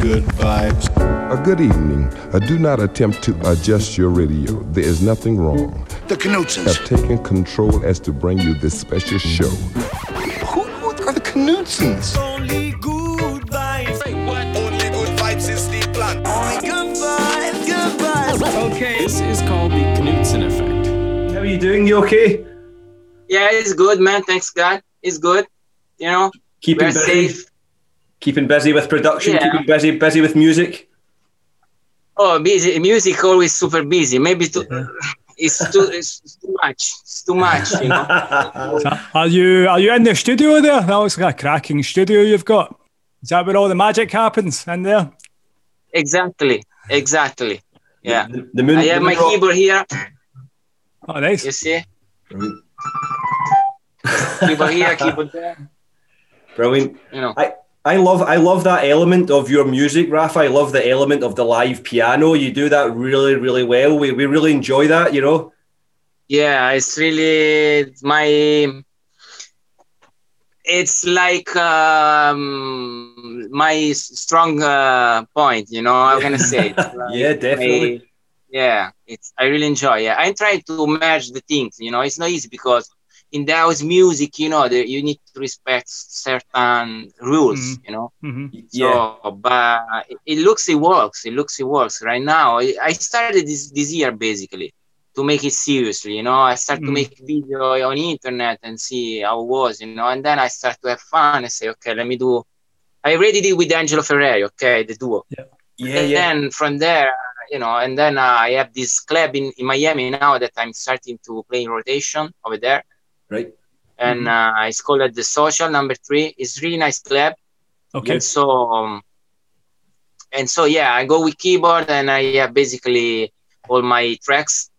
good vibes. A good evening. Uh, do not attempt to adjust your radio. There is nothing wrong. The Knutsens. Have taken control as to bring you this special show. Who, who are the Knutsens? Only good vibes. Only good vibes is the plan. Only good vibes, good vibes. Okay, this is called the Knutsen effect. How are you doing? You okay? Yeah, it's good, man. Thanks God. It's good. You know, Keeping we're safe. Keeping busy with production. Yeah. Keeping busy, busy with music. Oh, busy. Music always super busy. Maybe too, it's too it's too much. It's too much. You know. Are you are you in the studio there? That looks like a cracking studio you've got. Is that where all the magic happens in there? exactly. Exactly. Yeah. The, the moon. I have the my rock- keyboard here. Oh, nice. You see, Brilliant. keyboard here, keyboard there. Brilliant. You know. I, I love I love that element of your music, Rafa. I love the element of the live piano. You do that really, really well. We, we really enjoy that, you know. Yeah, it's really my. It's like um, my strong uh, point. You know, I'm gonna say. Like Yeah, definitely. my- yeah, it's I really enjoy. Yeah, I try to merge the things. You know, it's not easy because in the house music, you know, the, you need to respect certain rules. Mhm. You know. hmm Yeah. But it, it looks it works. It looks it works right now. I, I started this this year basically to make it seriously. You know, I start to Mm. make video on internet and see how it was. You know, and then I start to have fun and say, okay, let me do. I already did with Angelo Ferreri. Okay, the duo. Yeah, and yeah. then from there, you know, and then uh, I have this club in, in Miami now that I'm starting to play in rotation over there. Right. And uh, it's called uh, the Social Number Three. It's really nice club. Okay. And so, um, and so, yeah, I go with keyboard and I have basically all my tracks.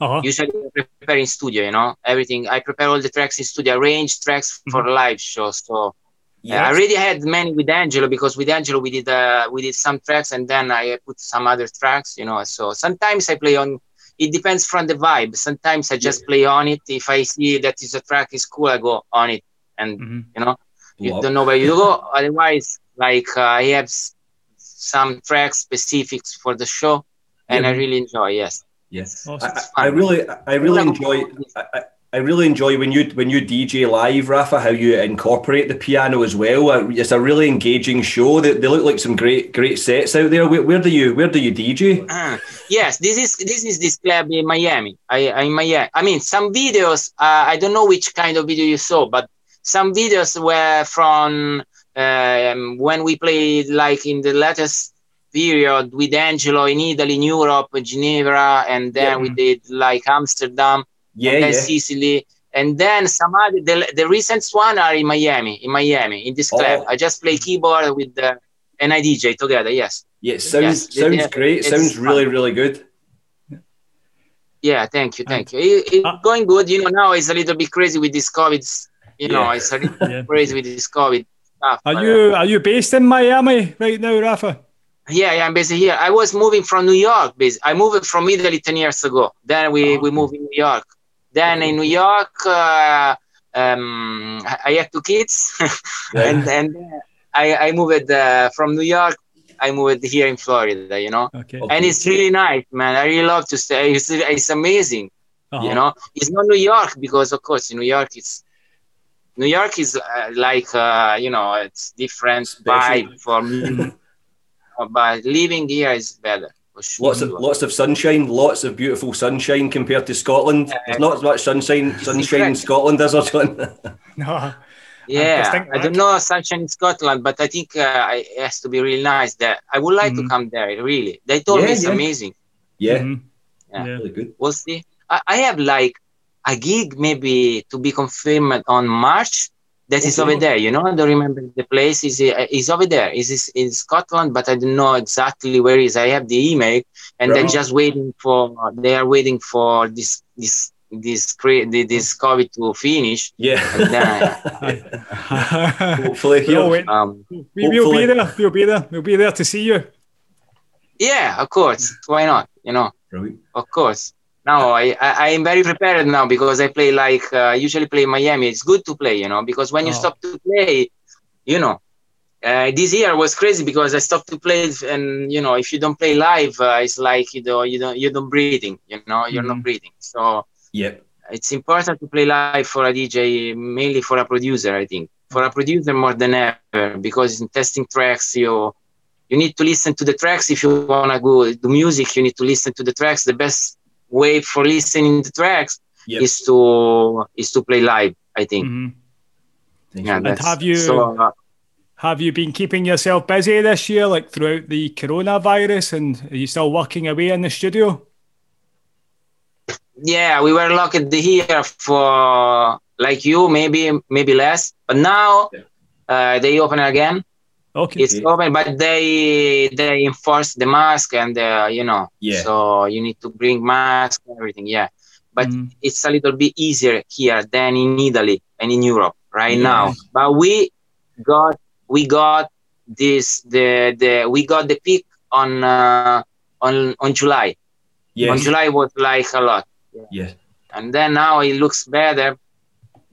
Uh-huh. Usually, I prepare in studio. You know, everything. I prepare all the tracks in studio, arrange tracks for live shows. So yeah, I already had many with Angelo because with Angelo we did uh, we did some tracks and then I put some other tracks. You know, so sometimes I play on. It depends from the vibe. Sometimes I just play on it. If I see that is a track is cool, I go on it and Mhm. you know you Love. don't know where you go otherwise like uh, i have s- some tracks specifics for the show and i really enjoy yes Yes. Awesome. I, I really I really enjoy I, I- really enjoy when you when you DJ live, Rafa, how you incorporate the piano as well. Uh, It's a really engaging show. They, they look like some great great sets out there. Where, where do you where do you DJ? Ah, yes this is this is this club in miami i I- in miami i mean some videos uh, i don't know which kind of video you saw but some videos were from um, when we played like in the latest period with angelo in italy in europe geneva and then Yeah. we did like amsterdam Yeah, and then yeah. Sicily, and then some other. The, the recent one are in Miami, in Miami, in this club. Oh. I just play keyboard with the and I DJ together. Yes, Yeah, it sounds Yes, sounds yeah, great. it's Sounds really fun. really good. yeah. Thank you, thank you. It, it's Uh, going good. You know, now it's a little bit crazy with this COVID. You know, Yeah. it's a little Yeah. crazy with this COVID stuff. Are but, you are you based in Miami right now, Rafa? Yeah, yeah, I'm basically here. I was moving from New York. Basically. I moved from Italy 10 years ago. Then we, Oh. we moved in New York. Then in New York, uh, um, I had two kids. and and then I, I moved uh, from New York. I moved here in Florida, you know. Okay. And it's really nice, man. I really love to stay. It's, it's amazing, Uh-huh. you know. It's not New York because, of course, in New York, it's New York is uh, like uh, you know, it's different vibe for me. But living here is better. For sure. Lots of lots of sunshine, lots of beautiful sunshine compared to Scotland. There's not as much sunshine sunshine in. Scotland as there, John. No. yeah, distinct, I don't know sunshine in Scotland, but I think uh, it has to be really nice there. I would like Mhm. to come there. Really, they told Yeah, me it's yeah. amazing. yeah, Mhm. Yeah. Yeah. really good. We'll see. I, I have like a gig maybe to be confirmed on March. That is Okay. over there. You know, I don't remember the place. Is is over there? Is this in Scotland? But I don't know exactly where it is. I have the email, and they're just waiting for. They are waiting for this this this cra- this COVID to finish. Yeah. And then, Hopefully We're all here. waiting. um, we, we'll be there. We'll be there. We'll be there to see you. yeah, of course. Why not? You know, Brilliant. of course. Now I, I am very prepared now because I play like uh, usually play in Miami. It's good to play, you know, because when you Oh. stop to play, you know, uh, this year was crazy because I stopped to play, and you know, if you don't play live, uh, it's like you know, you don't, you don't breathing. You know, you're not breathing. So yeah, it's important to play live for a DJ, mainly for a producer. I think for a producer more than ever because in testing tracks, you you need to listen to the tracks if you wanna go do music. You need to listen to the tracks. The best way for listening to tracks Yep. is to is to play live. I think. Mhm. Yeah, And have you- So, uh, Have you been keeping yourself busy this year, like throughout the coronavirus, and are you still working away in the studio? yeah, we were locked here for like you, maybe maybe less, but now uh, they open again. Okay. It's open, but they they enforce the mask and uh, you know, Yeah. so you need to bring mask and everything. Yeah, but Mhm. it's a little bit easier here than in Italy and in Europe right Yeah. now. But we got we got this the the we got the peak on uh, on on July. Yeah. On July was like a lot Yes. and then now it looks better.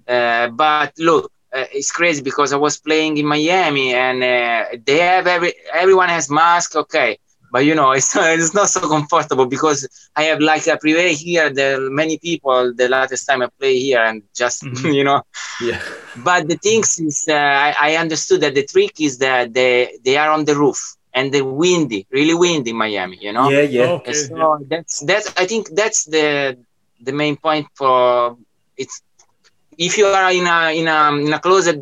Uh, but look, uh, it's crazy because I was playing in Miami and uh, they have every everyone has mask, okay, but you know it's it's not so comfortable because I have like a privé here. There are many people. The latest time I play here and just Mhm. you know. Yeah. But the thing is, uh, I, I understood that the trick is that they they are on the roof and the windy, really windy in Miami. You know. Yeah. Yeah. Okay. So yeah. that's that's I think that's the the main point for it's if you are in a in a in a closed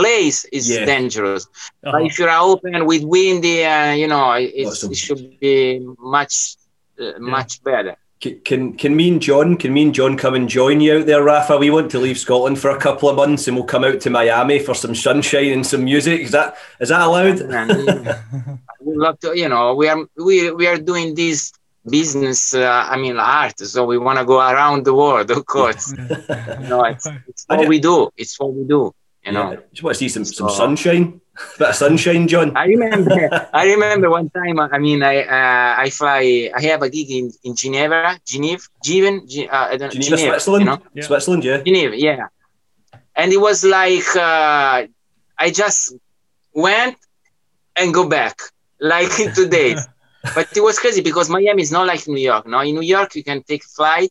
place it's Yeah. dangerous. Uh-huh. But if you're open with windy, uh, you know, Lots of- it should be much uh, much better. Can, can can me and John can me and John come and join you out there, Rafa? We want to leave Scotland for a couple of months, and we'll come out to Miami for some sunshine and some music. Is that is that allowed? And I would love to, you know, we are we we are doing this business. Uh, I mean, art. So we want to go around the world, of course. you know, it's, it's what we do. It's what we do. You know. Yeah, just want to see some some So- sunshine, bit of sunshine, John. I remember. I remember one time. I mean, I uh, I fly. I have a gig in in Geneva, Geneva, Geneva. Uh, I don't, Geneva, Geneva, Switzerland. You know? Yeah. Switzerland, yeah. Geneva, yeah. And it was like uh, I just went and go back, like in two days. but it was crazy because Miami is not like New York. Now in New York you can take flight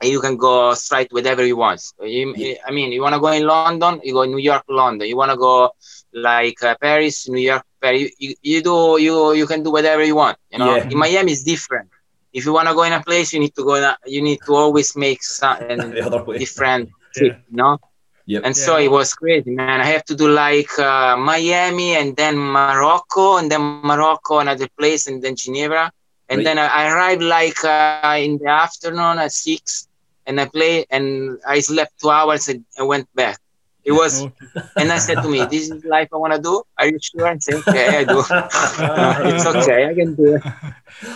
and you can go straight whatever you want. You, I mean, you want to go in London, you go New York, London. You want to go like uh, Paris, New York, Paris. You, you do you you can do whatever you want. You know, Yeah. in Miami is different. If you want to go in a place, you need to go. A, you need to always make some The other way. different Yeah. trip, you know. Yep. And so it was crazy, man. I have to do like uh, Miami and then Morocco and then Morocco, another place, and then Geneva. And Right. then I, I arrived like uh, in the afternoon at six, and I played and I slept two hours and I went back. It was, and I said to me, "This is life I want to do. Are you sure?" I said, "Okay, I do. It's okay. I can do it.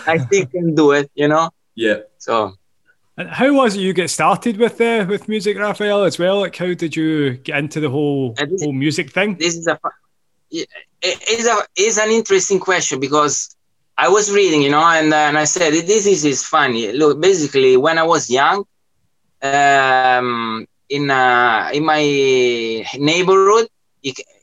I think I can do it. You know." Yeah. So And how was it you get started with uh, with music, Raphael, as well? Like, how did you get into the whole Uh, this- whole music thing? this is a it is a is an interesting question because I was reading, you know, and and I said this is is funny. Look, basically, when I was young, um, in uh, in my neighborhood,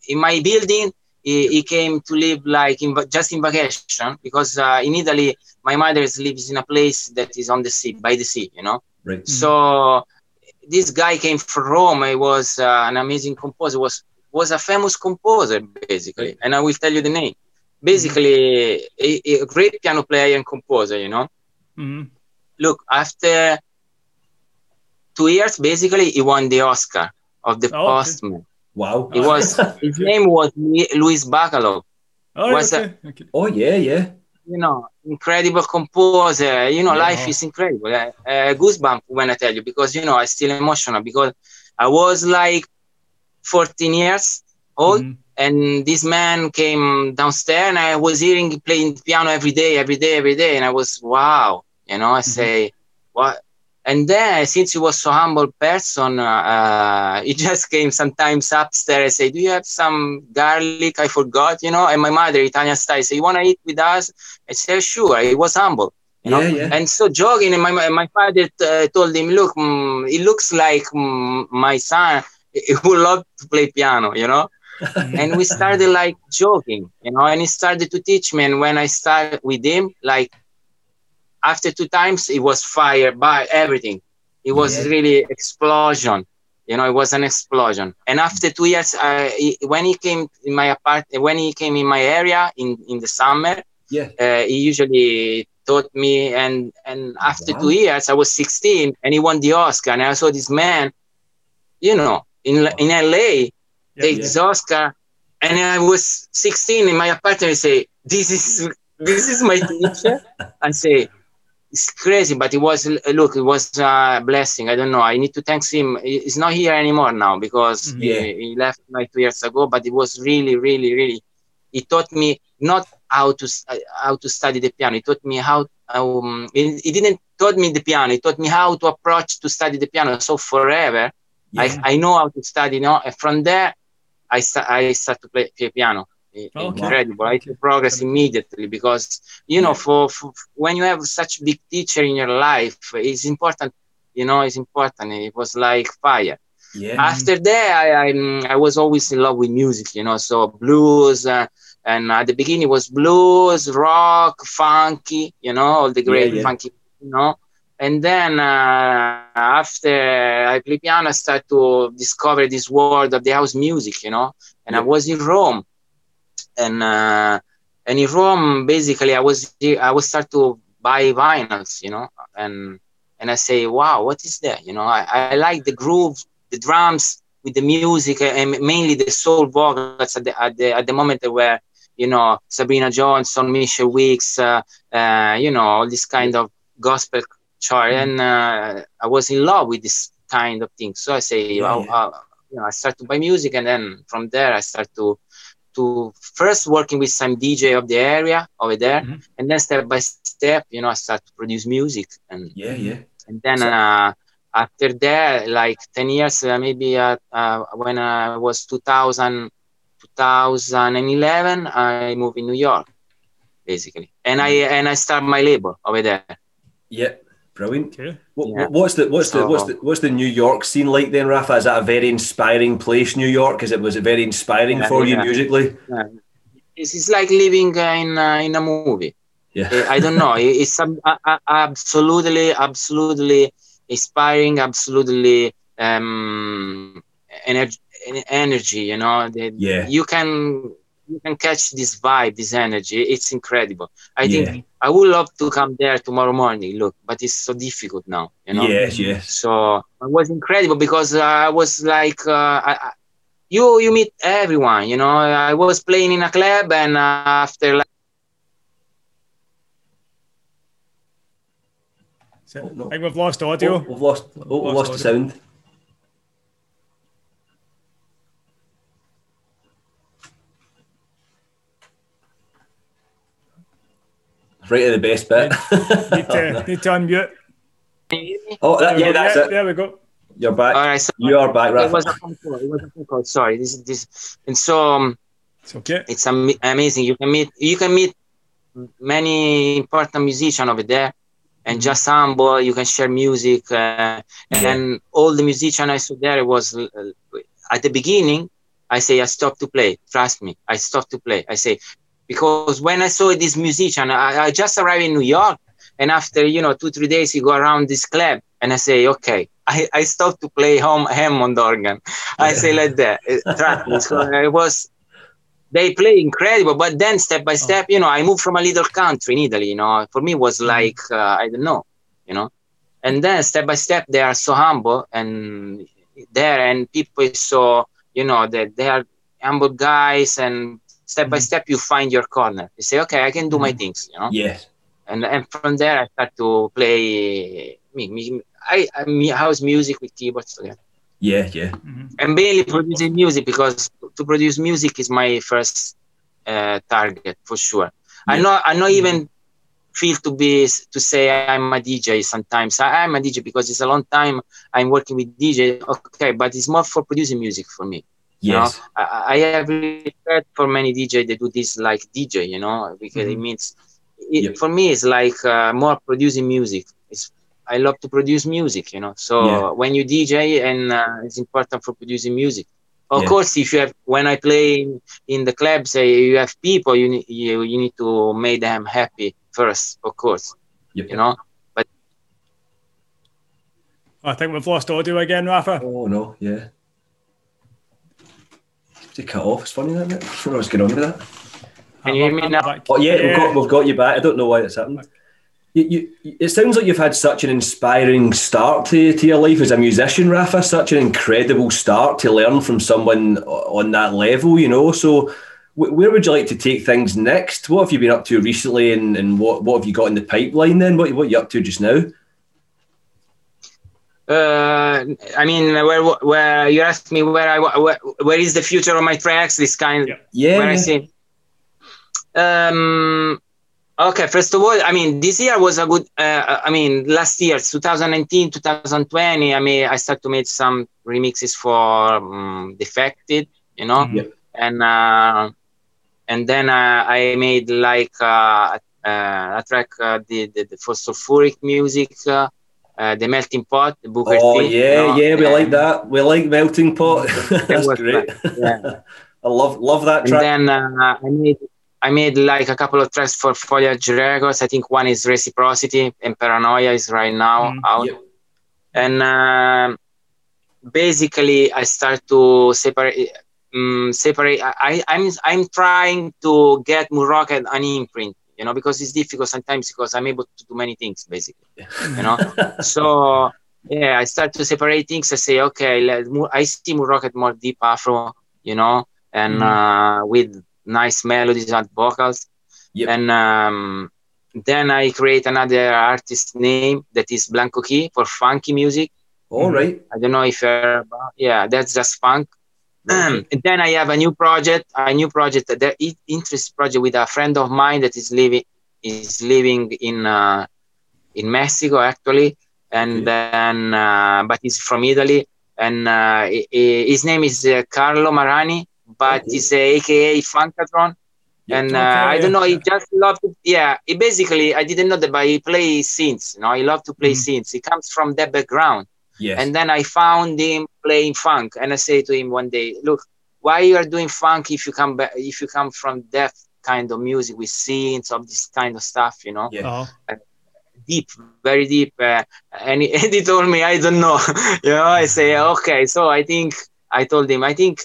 in my building, he, he came to live like in just in vacation because uh, in Italy, my mother lives in a place that is on the sea, by the sea, you know. Right. So this guy came from Rome. He was uh, an amazing composer. was was a famous composer basically, and I will tell you the name. Basically, a, a great piano player and composer. You know. Mhm. Look, after two years, basically, he won the Oscar of the Oh, okay. Postman. Wow. It was his name was Luis Bacalov. All right, Was okay. okay. Oh yeah, yeah. you know, incredible composer. You know, Yeah. life is incredible. Uh, uh, goosebump when I tell you because you know I still emotional because I was like 14 years old, Mhm. and this man came downstairs, and I was hearing him playing piano every day, every day, every day, and I was wow. You know, I say what. And then, since he was so humble person, uh, uh, he just came sometimes upstairs and say, "Do you have some garlic? I forgot." You know, and my mother, Italian style, say, "You want to eat with us?" I said, "Sure." He was humble. You know? Yeah, yeah. And so jogging, and my my father uh, told him, "Look, mm, it looks like mm, my son. He would love to play piano." You know. and we started like joking, you know, and he started to teach me. And when I started with him, like after two times, it was fire by everything. It was Yeah. really explosion. You know, it was an explosion. And after two years, he, when he came in my apartment, when he came in my area in, in the summer, Yeah. uh, he usually taught me. And and after Wow. two years, I was 16, and he won the Oscar. And I saw this man, you know, in in LA, take yeah. this Oscar, and I was 16 in my apartment. I say, "This is this is my teacher." I say, "It's crazy," but it was look, it was a blessing. I don't know. I need to thank him. He's not here anymore now because Mhm. Yeah. he, he left like two years ago. But it was really, really, really. He taught me not how to how to study the piano. He taught me how. Um, he, he didn't taught me the piano. He taught me how to approach to study the piano. So forever, Yeah. I, I know how to study now. And from there, I start I start to play, play piano. Okay. Incredible. I can progress immediately because you know, for, for when you have such big teacher in your life, it's important. You know, it's important. It was like fire. yeah. After that, I, I I was always in love with music. You know, so blues. Uh, and at the beginning it was blues, rock, funky. You know, all the great Yeah, yeah. funky. You know, and then uh, after I play piano, I start to discover this world of the house music, you know. And I was in Rome, and uh, and in Rome, basically, I was I was start to buy vinyls, you know, and and I say, wow, what is that? You know, I, I like the groove, the drums with the music, and mainly the soul vocals at the at the at the moment where you know Sabrina Johnson, Michelle Weeks, uh, uh, you know, all this kind of gospel chart, and uh, I was in love with this kind of thing. So I say, Yeah, oh, yeah. uh, you know, I start to buy music, and then from there I start to to first working with some DJ of the area over there, Mhm. and then step by step, you know, I start to produce music, and yeah, yeah. and then So- uh, after that, like ten years, uh, maybe uh, uh, when I was 2000, 2011, I moved in New York, basically, and I and I start my label over there. Yeah, brilliant. Okay. What, Yeah. What's the what's the what's the what's the New York scene like then, Rafa? Is that a very inspiring place, New York? Is it was it very inspiring Yeah, for you musically? It's, it's like living uh, in uh, in a movie. Yeah, Eh, I don't know. It's um, a- a- absolutely, absolutely inspiring. Absolutely um, energy, energy. You know, The- Yeah. You can you can catch this vibe, this energy. It's incredible. I Yeah. think I would love to come there tomorrow morning. Look, but it's so difficult now. You know. yes, yes. So it was incredible because uh, I was like, uh, I, I- you you meet everyone. You know, I was playing in a club, and uh, after like. So, Oh, no. I think we've lost Oh, audio. we've lost. Oh, we've Lost lost the audio. sound. Right at the best bit. Need to, need to unmute. You hear me? oh, that, yeah, that's yeah, it. There we go. You're back. All right, so You are back, it was a phone call. It was a phone call. Sorry, this is this, and so um, It's okay. it's am- amazing. You can meet you can meet many important musicians over there, and just humble. You can share music, uh, and then all the musicians I saw there was uh, at the beginning. I say I stopped to play. Trust me, I stopped to play. I say because when I saw this musician, I, I just arrived in New York, and after you know two three days, you go around this club, and I say okay. I, I stopped to play home Hammond organ. I say like that. It- So uh, it was they play incredible but then step by oh. step you know i moved from a little country in italy you know for me it was mm-hmm. like uh, i don't know you know and then step by step they are so humble and there and people so you know that they are humble guys and step by mm-hmm. step you find your corner you say okay i can do my mm-hmm. things you know Yes. and and from there i start to play me, me i i me house music with keyboards together Yeah, yeah. Mm-hmm. and mainly producing music because to produce music is my first uh, target for sure. I Yeah. know I not even feel to be to say I'm a DJ sometimes. I am a DJ because it's a long time I'm working with DJ. Okay, but it's more for producing music for me. You know, Yes. I, I have respect for many DJ they do this like DJ. You know, because it means it, Yep. for me it's like uh, more producing music. It's I love to produce music. You know, so Yeah. when you DJ and uh, it's important for producing music Of Yeah. course, if you have when I play in, in the club, say you have people, you need you, you need to make them happy first, of course. Yep. You know, but I think we've lost audio again, Rafa. Oh no, yeah. It cut off? It's funny that, isn't it? I don't know what's going on with that. Can you hear me now? Oh yeah, We've, got, we've got you back. I don't know why it's happened. You, you, it sounds like you've had such an inspiring start to, to your life as a musician, Rafa. Such an incredible start to learn from someone on that level, you know. So, wh- where would you like to take things next? What have you been up to recently, and, and what, what have you got in the pipeline? Then, what what are you up to just now? Uh, I mean, where where you asked me where I where, where is the future of my tracks? This kind. Yeah. Yeah, Where I see. Um. Okay. First of all, I mean, this year was a good. Uh, I mean, last year, 2019, 2020. I mean, I started to make some remixes for um, Defected. You know, Mhm. Yep. and uh, and then uh, I made like uh, uh, a track uh, the, the, the for sulfuric music. Uh, uh, the melting pot, the Booker Oh T, you yeah, know, yeah, we and- like that. We like melting pot. That's was great. yeah. I love love that track. and then uh, I made I made like a couple of tracks for Foliage Records. I think one is Reciprocity and Paranoia is right now Mm, out. Yep. And um basically, I start to separate. Um, separate. I, I'm I'm trying to get Moon Rocket an imprint, you know, because it's difficult sometimes because I'm able to do many things basically, you know. so yeah, I start to separate things. I say, okay, let, I see Moon Rocket more deep Afro, you know, and uh, with nice melodies and vocals. Yep. And um, then I create another artist name that is Blanco Key for funky music. All right. I don't know if you're yeah, that's just funk. And then I have a new project, a new project, the interest project with a friend of mine that is living is living in uh, in Mexico actually, and Okay. then uh, but he's from Italy, and uh, his name is uh, Carlo Marani, but Okay. he's AKA Funkatron. Yep. And uh, Okay, I don't know, he just loved to, yeah. He basically, I didn't know that, but he plays synths. You know, he loved to play Mhm. synths. He comes from that background. Yes. And then I found him playing funk, and I say to him one day, "Look, why you are doing funk if you come back, if you come from that kind of music with synths of this kind of stuff, you know, Yeah. Oh, deep, very deep." Uh, and, he, and he told me, "I don't know," you know. I say, mm-hmm. "Okay." So I think I told him, "I think."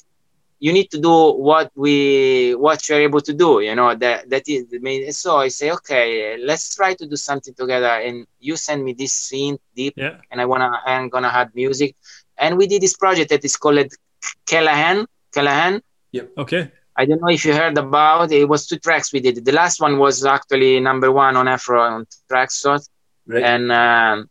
You need to do what we what you're able to do, you know. That that is the main. So I say, okay, let's try to do something together. And you send me this scene deep, yeah. and I wanna I'm gonna add music. And we did this project that is called Callahan. Callahan. Okay. I don't know if you heard about it. was two tracks we did. The last one was actually number one on Afro on Traxsource, right. and um,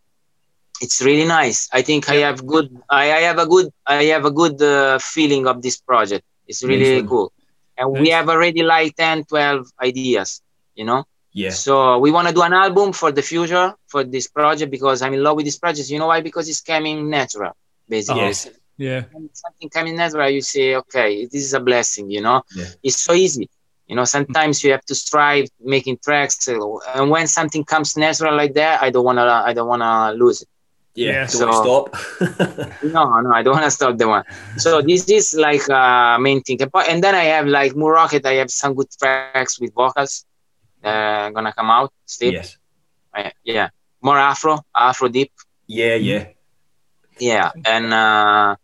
it's really nice. I think I have good. I, I have a good. I have a good uh, feeling of this project. It's really Nice cool, and we have already like 10, 12 ideas. You know. yeah. So we want to do an album for the future for this project because I'm in love with this project. You know why? Because it's coming natural, basically. Yes. Yeah. When something coming natural, you say, okay, this is a blessing. You know, Yeah. it's so easy. You know, sometimes you have to strive making tracks, and when something comes natural like that, I don't wanna, I don't wanna lose it. Yeah. Yeah, Don't stop. No, no, I don't wanna stop the one. So this is like uh, main thing. And then I have like Moon Rocket. I have some good tracks with vocals. Uh, gonna come out still. yes. Uh, yeah, more Afro, Afro deep. Yeah. Yeah. Yeah, and uh,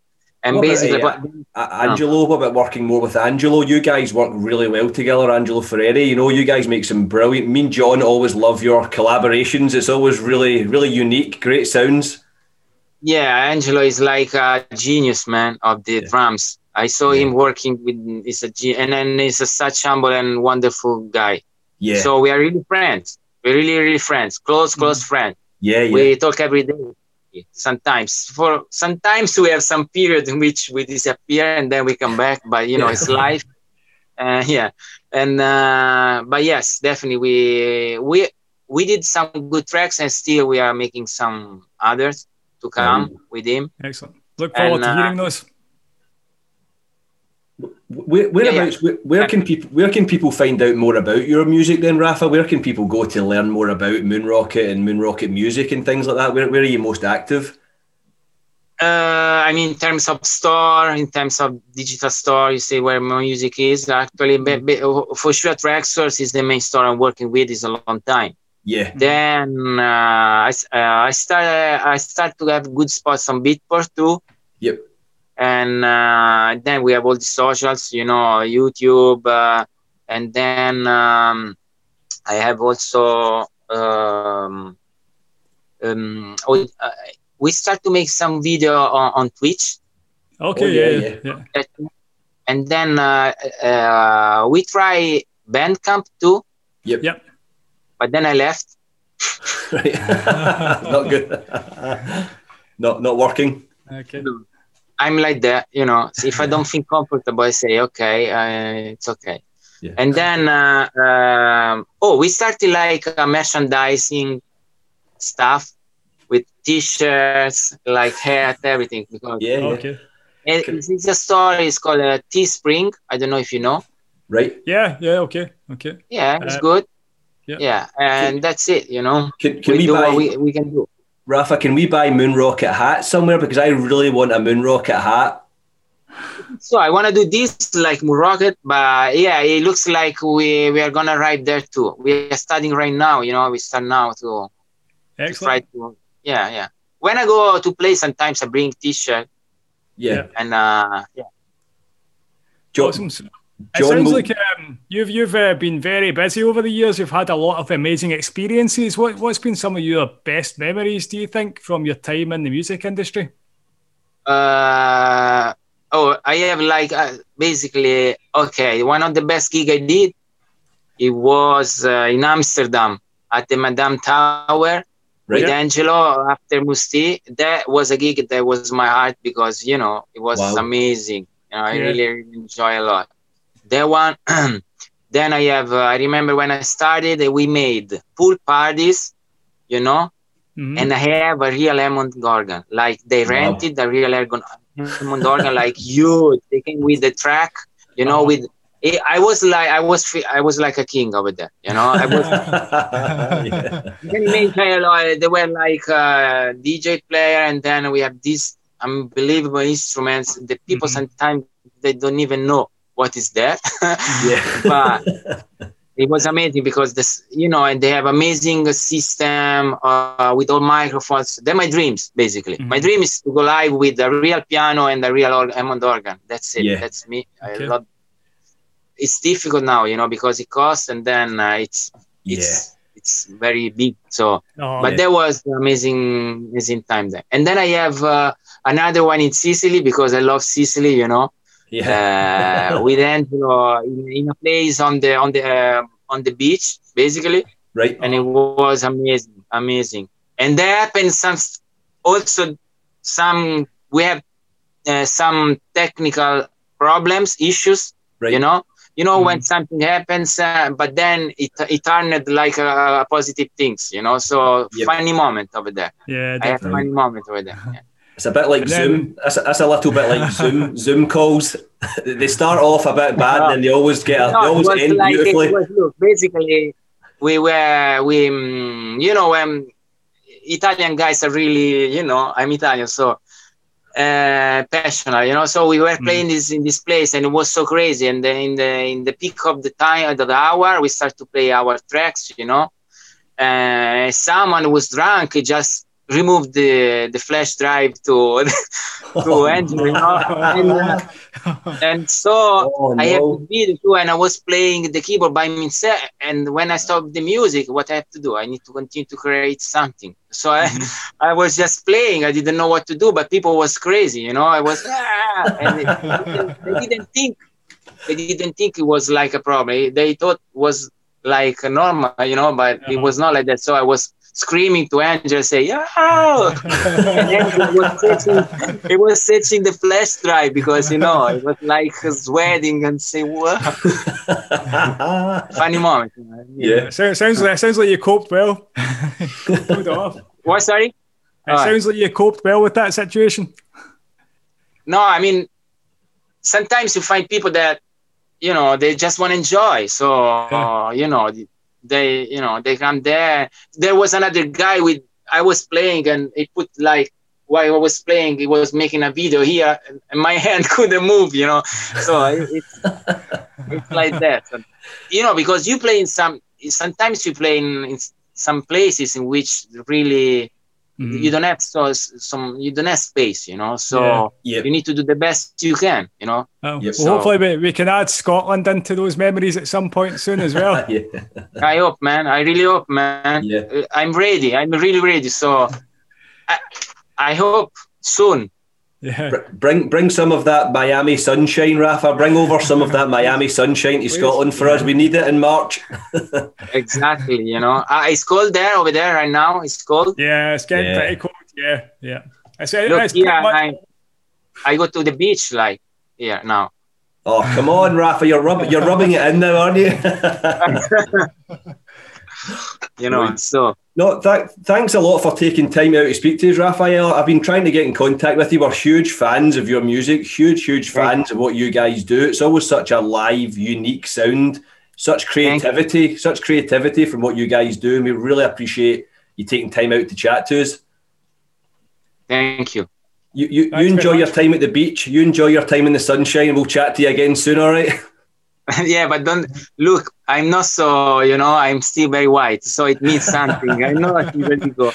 and What about, basically, uh, but- Uh, Angelo, what about working more with Angelo? You guys work really well together, Angelo Ferreri. You know, you guys make some brilliant. Me and John always love your collaborations. It's always really, really unique. Great sounds. yeah, Angelo is like a genius, man, of the Yeah. drums. I saw Yeah. him working with. He's a ge- and then he's a such humble and wonderful guy. Yeah. So we are really friends. We're really, really friends. Close, close friends. yeah, yeah. We talk every day. Sometimes, for sometimes we have some period in which we disappear and then we come back. But you know, Yeah. it's life. Uh, yeah, and uh, but yes, definitely we we we did some good tracks and still we are making some others to come with him. Excellent. Look forward And, to uh, hearing those. Where, whereabouts? Where, where can people? Where can people find out more about your music? Then, Rafa, where can people go to learn more about Moon Rocket and Moon Rocket music and things like that? Where, where are you most active? Uh, I mean, in terms of store, in terms of digital store, you see where my music is. Actually, be- for sure, Traxsource is the main store I'm working with. is a long time. Yeah. Then uh, I uh, I start I start to have good spots on Beatport too. Yep. And uh, then we have all the socials, you know, YouTube, uh, and then um, I have also um, um, oh, uh, we start to make some video on, on Twitch, Okay, Oh, yeah, yeah, yeah, yeah. and then uh, uh, we try Bandcamp too, Yep. Yep. but then I left. Right. not good. not not working. Okay. I'm like that, you know. So if I don't feel comfortable, I say, okay, uh, it's okay. Yeah. And then, uh, um, oh, we started like uh, merchandising stuff with T-shirts, like hat, everything. Because Yeah. yeah. Okay. it- it's a store. It's called uh, Teespring. I don't know if you know. Right. Yeah, yeah, okay, okay. Yeah, it's Uh, good. yeah. Yeah, and that's it. You know, Can, can we, we, do buy what we, we can do. Rafa? Can we buy Moon Rocket hat somewhere? Because I really want a Moon Rocket hat. So I want to do this like moon Rocket, but yeah, it looks like we we are gonna arrive there too. We are studying right now. You know, we start now to, to try Excellent. to. Yeah, yeah. When I go to play, sometimes I bring T-shirt Yeah. Yeah. and uh, yeah. Jo- Awesome. So- It sounds Mo- like um, you've you've uh, been very busy over the years. You've had a lot of amazing experiences. What what's been some of your best memories? Do you think from your time in the music industry? Uh, oh, I have like uh, basically okay. One of the best gig I did, it was uh, in Amsterdam at the Madame Tower right. with Angelo after Mousse T. That was a gig that was my heart because you know it was Wow. amazing. You know, I Yeah. really, really enjoy a lot. That one. then I have. Uh, I remember when I started, uh, we made pool parties. You know, Mhm. and I have a real Hammond organ. Like they Wow. rented a real Hammond organ, like huge. taking with the track, you know. Uh-huh. With I was like I was I was like a king over there, you know. I was. yeah. they were like a DJ player, and then we have these unbelievable instruments. The people Mhm. sometimes they don't even know what is that. Yeah. but it was amazing because this you know and they have amazing system uh, with all microphones they're my dreams basically my Mhm. dream is to go live with a real piano and a real or- Hammond organ that's it Yeah. that's me Okay. i love it's difficult now you know because it costs and then uh, it's yeah. it's it's very big so Oh, but Yeah. there was amazing amazing time there and then i have uh, another one in sicily because i love sicily you know Yeah. uh, with Angelo in, in a place on the on the uh, on the beach, basically, right. and it was amazing, amazing. And there happened some also some we have uh, some technical problems, issues. Right. You know, you know when something happens, uh, but then it it turned like a, a positive things. You know, so Yep. funny moment over there. yeah, definitely. I have definitely. funny moment over there. Yeah. It's a bit like then- Zoom. That's a, that's a little bit like Zoom. Zoom calls. they start off a bit bad, and then they always get. A, they No, it always end like beautifully. was, look, basically, we were we, mm, you know, um, Italian guys are really, you know, I'm Italian, so uh, passionate, you know. So we were playing this in this place, and it was so crazy. And then in the in the peak of the time of the hour, we start to play our tracks, you know. Uh, someone was drunk, he just removed the the flash drive to to Andrew, you know. And, uh, and so Oh, I have no. the video too, and I was playing the keyboard by myself. And when I stopped the music, what I have to do? I need to continue to create something. So I, I was just playing. I didn't know what to do, but people was crazy, you know. I was, ah, and they, didn't- they didn't think, they didn't think it was like a problem. They thought it was like normal, you know, but it Uh-huh. was not like that. So I was screaming to Angel, say, yeah. and Angel was searching, he was searching the flash drive because you know it was like sweating and say, "What?" Funny moment. yeah. So- sounds like it sounds like you coped well. Pulled it off. It What? Sorry. Alright. sounds like you coped well with that situation. No, I mean, sometimes you find people that you know they just want to enjoy. So Yeah. you know they you know they come there. There was another guy with I was playing and it put like while I was playing, he was making a video here, and my hand couldn't move, you know. So it's, it's like that, And, you know, because you play in some. Sometimes you play in, in some places in which really Mhm. you don't have so some you don't have space, you know. So Yeah. Yep. you need to do the best you can, you know. Oh, Yep. well, hopefully we, we can add Scotland into those memories at some point soon as well. yeah, I hope, man. I really hope, man. yeah. I'm ready. I'm really ready. So I, I hope soon. Yeah. Bring bring some of that Miami sunshine, Rafa. Bring over some of that Miami sunshine to Scotland for us. We need it in March. Exactly. You know, uh, it's cold there over there right now. It's cold. Yeah, it's getting Yeah. pretty cold. Yeah, yeah. I say Look it's much- I, I go to the beach like here now. Oh come on, Rafa, you're rubbing you're rubbing it in now, aren't you? You know. Right. So no, th- thanks a lot for taking time out to speak to us, Raphael. I've been trying to get in contact with you. We're huge fans of your music, huge, huge Thank fans of what you guys do. It's always such a live, unique sound, such creativity, such creativity from what you guys do. And we really appreciate you taking time out to chat to us. thank you. You, you, you enjoy your time at the beach. You enjoy your time in the sunshine. We'll chat to you again soon, all right? yeah, but don't look. I'm not so. You know, I'm still very white, so it means something. I know I can really go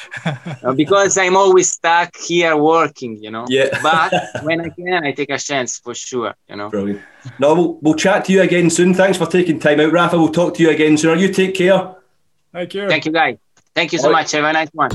Uh, because I'm always stuck here working. You know. Yeah. But when I can, I take a chance for sure. You know. Brilliant. No, we'll, we'll chat to you again soon. Thanks for taking time out, Rafa. We'll talk to you again soon. You take care. Thank you. Thank you, guys. Thank you so All right. much. Have a nice one.